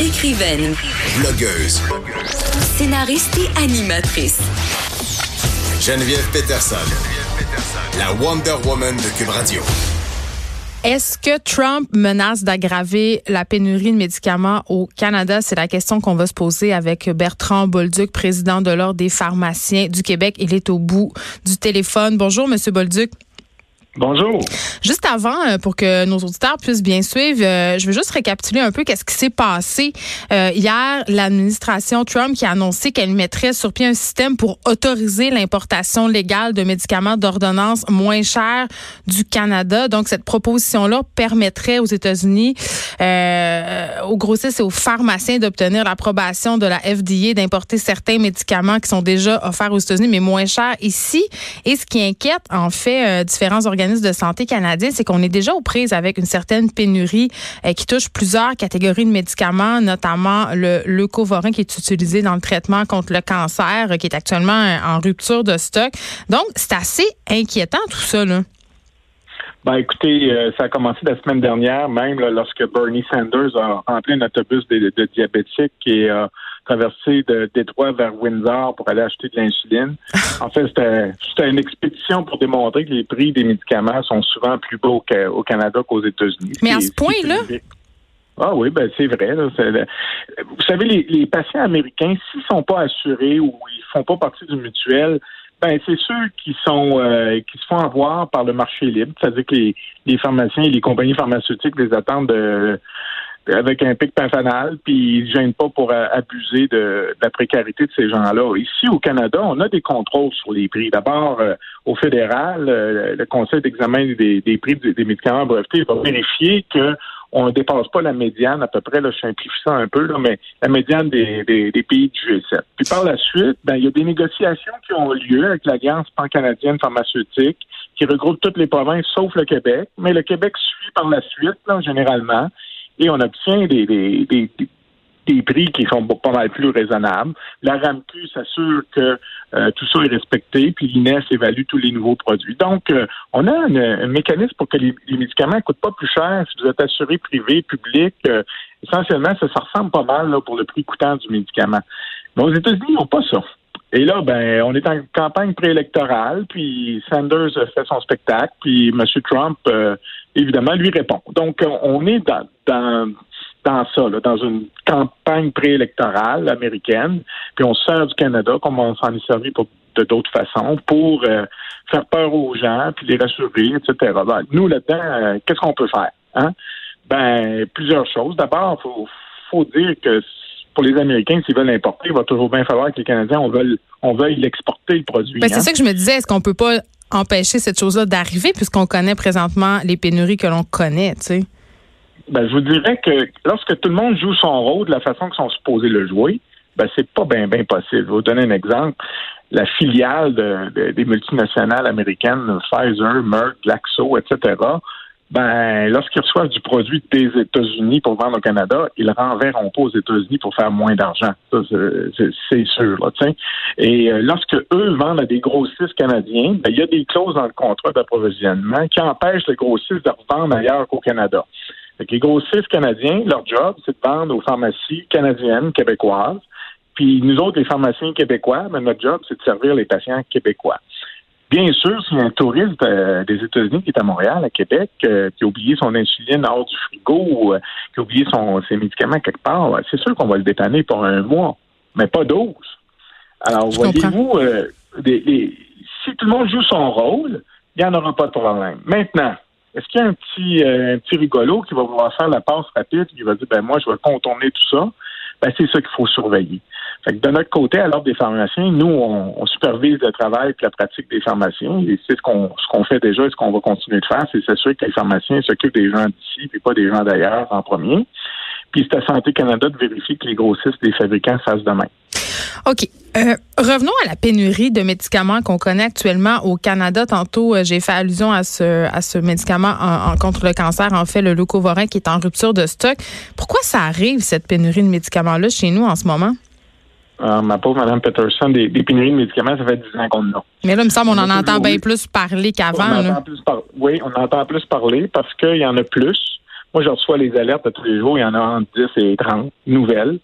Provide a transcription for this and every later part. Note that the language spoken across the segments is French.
Écrivaine, Blogueuse. scénariste et animatrice. Geneviève Peterson. La Wonder Woman de Cube Radio. Est-ce que Trump menace d'aggraver la pénurie de médicaments au Canada? C'est la question qu'on va se poser avec Bertrand Bolduc, président de l'Ordre des pharmaciens du Québec. Il est au bout du téléphone. Bonjour, Monsieur Bolduc. Bonjour. Juste avant, euh, pour que nos auditeurs puissent bien suivre, euh, je veux juste récapituler un peu qu'est-ce qui s'est passé euh, hier. L'administration Trump qui a annoncé qu'elle mettrait sur pied un système pour autoriser l'importation légale de médicaments d'ordonnance moins chers du Canada. Donc cette proposition-là permettrait aux États-Unis, aux grossistes et aux pharmaciens d'obtenir l'approbation de la FDA d'importer certains médicaments qui sont déjà offerts aux États-Unis mais moins chers ici. Et ce qui inquiète en fait différents organismes de santé canadien, c'est qu'on est déjà aux prises avec une certaine pénurie euh, qui touche plusieurs catégories de médicaments, notamment le leucovorin qui est utilisé dans le traitement contre le cancer, euh, qui est actuellement euh, en rupture de stock. Donc, c'est assez inquiétant tout ça, là. Ben, écoutez, ça a commencé la semaine dernière, même lorsque Bernie Sanders a rempli un autobus de, de diabétiques et a traversé de Détroit vers Windsor pour aller acheter de l'insuline. En fait, c'était une expédition pour démontrer que les prix des médicaments sont souvent plus bas au, Canada qu'aux États-Unis. Mais à ce point-là? Ah oui, ben c'est vrai. vous savez, les, patients américains, s'ils sont pas assurés ou ils font pas partie du mutuel, ben c'est ceux qui sont euh, qui se font avoir par le marché libre, c'est-à-dire que les, les pharmaciens et les compagnies pharmaceutiques les attendent de avec un pic panfanal, puis ils ne gênent pas pour euh, abuser de, la précarité de ces gens-là. Ici, au Canada, on a des contrôles sur les prix. D'abord, euh, au fédéral, euh, le Conseil d'examen des, prix des, médicaments brevetés va vérifier que on ne dépasse pas la médiane à peu près, là, je simplifie ça un peu, là, mais la médiane des, pays du G7. Puis par la suite, ben, il y a des négociations qui ont lieu avec l'Alliance pan-canadienne pharmaceutique qui regroupe toutes les provinces sauf le Québec, mais le Québec suit par la suite, là, généralement et on obtient des, des, des, des prix qui sont pas mal plus raisonnables. La RAMQ s'assure que euh, tout ça est respecté, puis l'INES évalue tous les nouveaux produits. Donc, euh, on a un, mécanisme pour que les, médicaments ne coûtent pas plus cher si vous êtes assuré privé, public. Euh, essentiellement, ça, ça ressemble pas mal là, pour le prix coûtant du médicament. Mais aux États-Unis, ils n'ont pas ça. Et là, ben, on est en campagne préélectorale, puis Sanders fait son spectacle, puis M. Trump, évidemment, lui répond. Donc, on est dans, dans, dans ça, là, dans une campagne préélectorale américaine, puis on sert du Canada comme on s'en est servi de d'autres façons pour euh, faire peur aux gens, puis les rassurer, etc. Ben, nous, là-dedans, euh, qu'est-ce qu'on peut faire? Hein? Ben, plusieurs choses. D'abord, faut, faut dire que pour les Américains, s'ils veulent l'importer, il va toujours bien falloir que les Canadiens, on veuille, on veuille l'exporter, le produit. Ben, c'est hein? ça que je me disais. Est-ce qu'on peut pas empêcher cette chose-là d'arriver puisqu'on connaît présentement les pénuries que l'on connaît, tu sais? Ben, je vous dirais que lorsque tout le monde joue son rôle de la façon qu'ils sont supposés le jouer, ben, c'est pas bien, bien possible. Je vais vous donner un exemple. La filiale des multinationales américaines, Pfizer, Merck, Glaxo, etc., ben, lorsqu'ils reçoivent du produit des États-Unis pour vendre au Canada, ils renverront pas aux États-Unis pour faire moins d'argent. C'est sûr. Là, Et euh, lorsque eux vendent à des grossistes canadiens, ben, il y a des clauses dans le contrat d'approvisionnement qui empêchent les grossistes de revendre ailleurs qu'au Canada. Fait les grossistes canadiens, leur job, c'est de vendre aux pharmacies canadiennes, québécoises. Puis nous autres, les pharmaciens québécois, ben, notre job, c'est de servir les patients québécois. Bien sûr, si un touriste euh, des États-Unis qui est à Montréal, à Québec, euh, qui a oublié son insuline hors du frigo euh, qui a oublié son, ses médicaments quelque part, c'est sûr qu'on va le dépanner pour un mois, mais pas 12. Alors, voyez-vous, si tout le monde joue son rôle, il n'y en aura pas de problème. Maintenant, est-ce qu'il y a un petit, un petit rigolo qui va vouloir faire la passe rapide, qui va dire, ben moi, je vais contourner tout ça? Ben, c'est ça qu'il faut surveiller. Fait que de notre côté, à l'ordre des pharmaciens, nous, on, supervise le travail et la pratique des pharmaciens. Et c'est ce qu'on ce qu'on fait déjà et ce qu'on va continuer de faire, c'est s'assurer que les pharmaciens s'occupent des gens d'ici et pas des gens d'ailleurs en premier. Puis c'est à Santé Canada de vérifier que les grossistes des fabricants fassent de même. OK. Euh, revenons à la pénurie de médicaments qu'on connaît actuellement au Canada. Tantôt, euh, j'ai fait allusion à ce, à ce médicament en, contre le cancer, en fait, le leucovorin qui est en rupture de stock. Pourquoi ça arrive, cette pénurie de médicaments-là, chez nous en ce moment? Euh, ma pauvre Mme Peterson, des, pénuries de médicaments, ça fait 10 ans qu'on en a. Mais là, il me semble qu'on en entend bien plus parler qu'avant. Oui, on en entend plus parler parce qu'il y en a plus Moi, je reçois les alertes tous les jours. Il y en a entre 10 et 30 nouvelles.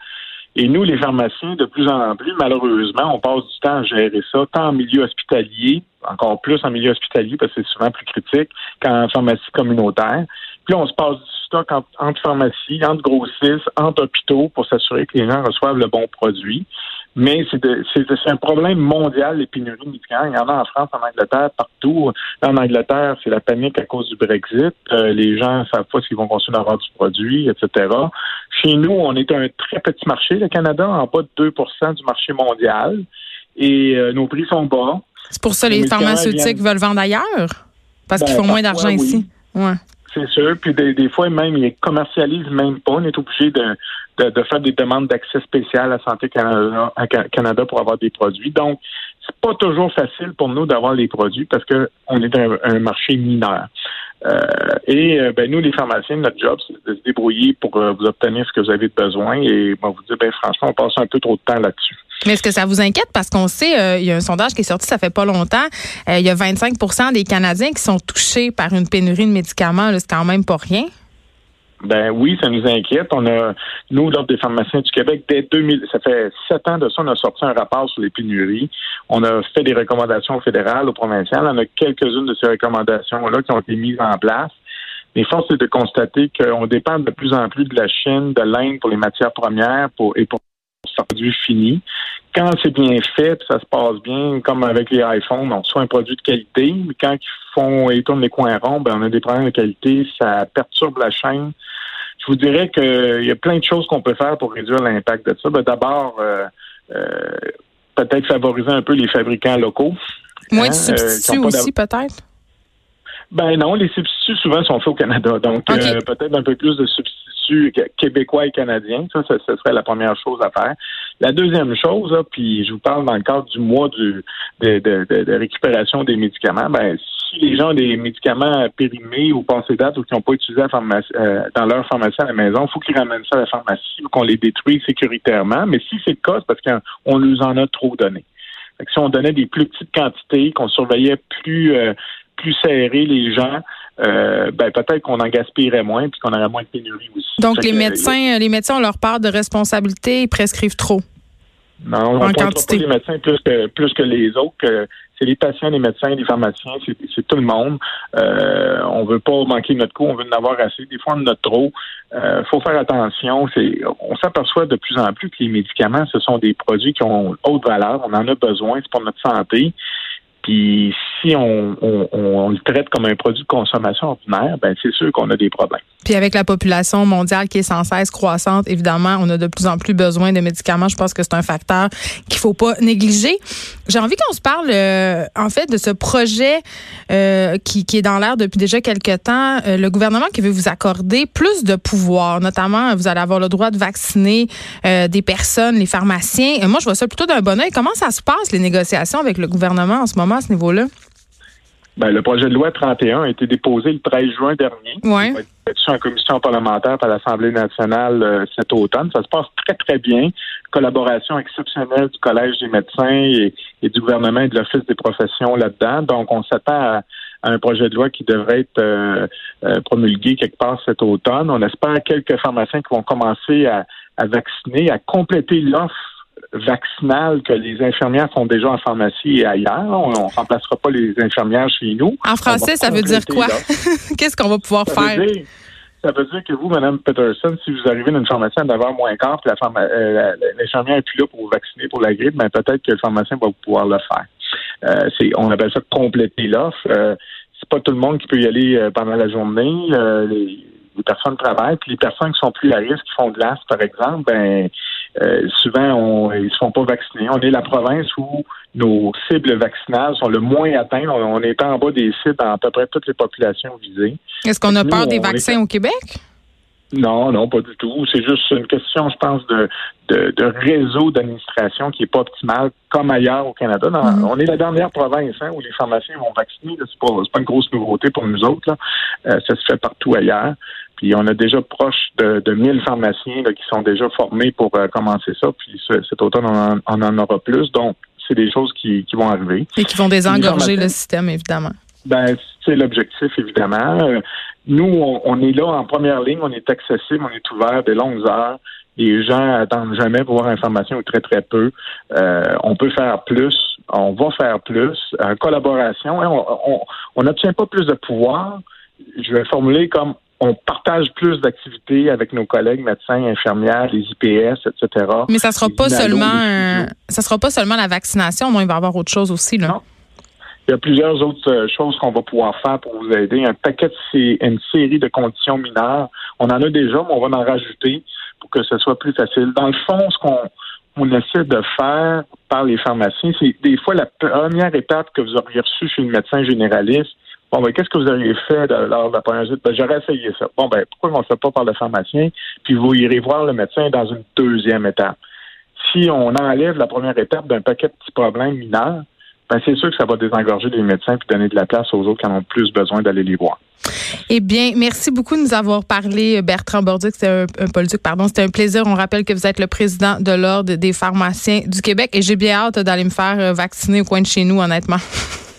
Et nous, les pharmaciens, de plus en plus, malheureusement, on passe du temps à gérer ça, tant en milieu hospitalier, encore plus en milieu hospitalier, parce que c'est souvent plus critique qu'en pharmacie communautaire. Puis on se passe du stock entre, pharmacies, entre grossistes, entre hôpitaux pour s'assurer que les gens reçoivent le bon produit. Mais c'est un problème mondial, les pénuries médicales. Il y en a en France, en Angleterre, partout. En Angleterre, c'est la panique à cause du Brexit. Euh, les gens ne savent pas s'ils vont continuer à avoir du produit, etc. Chez nous, on est un très petit marché, le Canada, en bas de 2% du marché mondial. Et euh, nos prix sont bas. C'est pour ça que les, pharmaceutiques veulent vendre ailleurs? Parce qu'ils ben, font moins d'argent ici. Ouais. C'est sûr. Puis des, fois, même, ils commercialisent même pas. On est obligé de, de, faire des demandes d'accès spécial à Santé Canada, à Canada pour avoir des produits. Donc, c'est pas toujours facile pour nous d'avoir les produits parce qu'on est un, marché mineur. Euh, et euh, ben, nous, les pharmaciens, notre job, c'est de se débrouiller pour euh, vous obtenir ce que vous avez besoin. Et moi, vous dire, ben, franchement, on passe un peu trop de temps là-dessus. Mais est-ce que ça vous inquiète? Parce qu'on sait, il y a un sondage qui est sorti, ça fait pas longtemps, il y a 25% des Canadiens qui sont touchés par une pénurie de médicaments. C'est quand même pas rien. Ben oui, ça nous inquiète. On a, nous, l'Ordre des pharmaciens du Québec, dès 2000, ça fait sept ans de ça, on a sorti un rapport sur les pénuries. On a fait des recommandations fédérales, au provincial. On a quelques-unes de ces recommandations-là qui ont été mises en place. Mais force est de constater qu'on dépend de plus en plus de la Chine, de l'Inde pour les matières premières pour, et pour produit fini. Quand c'est bien fait, ça se passe bien, comme avec les iPhones, on reçoit un produit de qualité, mais quand ils font ils tournent les coins ronds, ben on a des problèmes de qualité, ça perturbe la chaîne. Je vous dirais qu'il y a plein de choses qu'on peut faire pour réduire l'impact de ça. Ben, D'abord, euh, euh, peut-être favoriser un peu les fabricants locaux. Moins de hein, euh, substituts aussi, peut-être? Ben non, les substituts souvent sont faits au Canada. Donc, peut-être un peu plus de substituts québécois et canadiens. Ça, ce serait la première chose à faire. La deuxième chose, puis je vous parle dans le cadre du mois de, récupération des médicaments, ben, si les gens ont des médicaments périmés ou passés date ou qui n'ont pas utilisé euh, dans leur pharmacie à la maison, il faut qu'ils ramènent ça à la pharmacie ou qu'on les détruise sécuritairement. Mais si c'est le cas, c'est parce qu'on nous en a trop donné. si on donnait des plus petites quantités, qu'on surveillait plus euh, plus serré les gens, euh, ben peut-être qu'on en gaspillerait moins puis qu'on aurait moins de pénurie aussi. Donc les médecins, les médecins ont leur part de responsabilité, ils prescrivent trop. Non, on ne pas les médecins plus que plus que les autres. c'est les patients, les médecins, les pharmaciens, c'est tout le monde. Euh, on veut pas manquer notre coup, on veut en avoir assez. Des fois, on en a trop. Euh, faut faire attention. On s'aperçoit de plus en plus que les médicaments, ce sont des produits qui ont haute valeur. On en a besoin, c'est pour notre santé. Puis si on, le traite comme un produit de consommation ordinaire, ben c'est sûr qu'on a des problèmes. Puis avec la population mondiale qui est sans cesse croissante, évidemment, on a de plus en plus besoin de médicaments. Je pense que c'est un facteur qu'il faut pas négliger. J'ai envie qu'on se parle, euh, en fait, de ce projet euh, qui, est dans l'air depuis déjà quelques temps. Euh, le gouvernement qui veut vous accorder plus de pouvoir, notamment, vous allez avoir le droit de vacciner des personnes, les pharmaciens. moi, je vois ça plutôt d'un bon oeil. Comment ça se passe les négociations avec le gouvernement en ce moment à ce niveau-là? Ben, le projet de loi 31 a été déposé le 13 juin dernier. Ouais. Il va être en commission parlementaire par l'Assemblée nationale euh, cet automne. Ça se passe très, très bien. Collaboration exceptionnelle du Collège des médecins et, du gouvernement et de l'Office des professions là-dedans. Donc, on s'attend à, un projet de loi qui devrait être euh, euh, promulgué quelque part cet automne. On espère quelques pharmaciens qui vont commencer à vacciner, à compléter l'offre vaccinale que les infirmières font déjà en pharmacie et ailleurs. On ne remplacera pas les infirmières chez nous. En français, ça veut dire quoi? Qu'est-ce qu'on va pouvoir faire? ça veut dire que vous, Mme Peterson, si vous arrivez dans une pharmacie à 9h moins quart, puis euh, l'infirmière n'est plus là pour vous vacciner pour la grippe, mais ben, peut-être que le pharmacien va pouvoir le faire. Euh, on appelle ça compléter l'offre. Euh, c'est pas tout le monde qui peut y aller euh, pendant la journée. les, les personnes travaillent, puis les personnes qui sont plus à risque, qui font de par exemple, ben euh, souvent on, ils ne se font pas vacciner. On est la province où nos cibles vaccinales sont le moins atteintes. On, est en bas des cibles dans à peu près toutes les populations visées. Est-ce qu'on a peur des vaccins au Québec? Non, non, pas du tout. C'est juste une question, je pense, de, de, réseau d'administration qui est pas optimal, comme ailleurs au Canada. Mm-hmm. On est la dernière province hein, où les pharmaciens vont vacciner. C'est pas, pas une grosse nouveauté pour nous autres. Là. Euh, ça se fait partout ailleurs. Puis on a déjà proche de, de 1000 pharmaciens qui sont déjà formés pour euh, commencer ça. Puis cet automne, on en, aura plus. Donc, c'est des choses qui, vont arriver. Et qui vont désengorger le système, évidemment. Ben, c'est l'objectif, évidemment. Euh, nous, on, est là en première ligne, on est accessible, on est ouvert des longues heures. Les gens attendent jamais pour avoir information ou très, très peu. Euh, on peut faire plus, on va faire plus. En collaboration, hein, on n'obtient pas plus de pouvoir. Je vais formuler comme on partage plus d'activités avec nos collègues médecins, infirmières, les IPS, etc. Mais ça sera pas seulement ça sera pas seulement la vaccination, il va y avoir autre chose aussi là. Non. Il y a plusieurs autres euh, choses qu'on va pouvoir faire pour vous aider. Un paquet, c'est une série de conditions mineures. On en a déjà, mais on va en rajouter pour que ce soit plus facile. Dans le fond, ce qu'on on essaie de faire par les pharmaciens, c'est des fois la première étape que vous auriez reçue chez le médecin généraliste. Bon, ben, qu'est-ce que vous auriez fait lors de la première visite? Ben, j'aurais essayé ça. Bon, ben, pourquoi on ne fait pas par le pharmacien? Puis vous irez voir le médecin dans une deuxième étape? Si on enlève la première étape d'un paquet de petits problèmes mineurs, ben c'est sûr que ça va désengorger les médecins puis donner de la place aux autres qui en ont plus besoin d'aller les voir. Eh bien, merci beaucoup de nous avoir parlé, Bertrand Borduc. C'était un, un pardon. C'était un plaisir. On rappelle que vous êtes le président de l'Ordre des pharmaciens du Québec et j'ai bien hâte d'aller me faire euh, vacciner au coin de chez nous, honnêtement.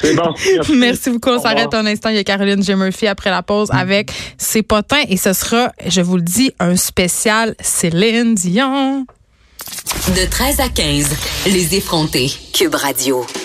C'est bon. Merci, beaucoup. On s'arrête un instant. Il y a Caroline J. Murphy après la pause avec ses potins et ce sera, je vous le dis, un spécial Céline Dion. De 13 à 15, les effrontés. Cube Radio.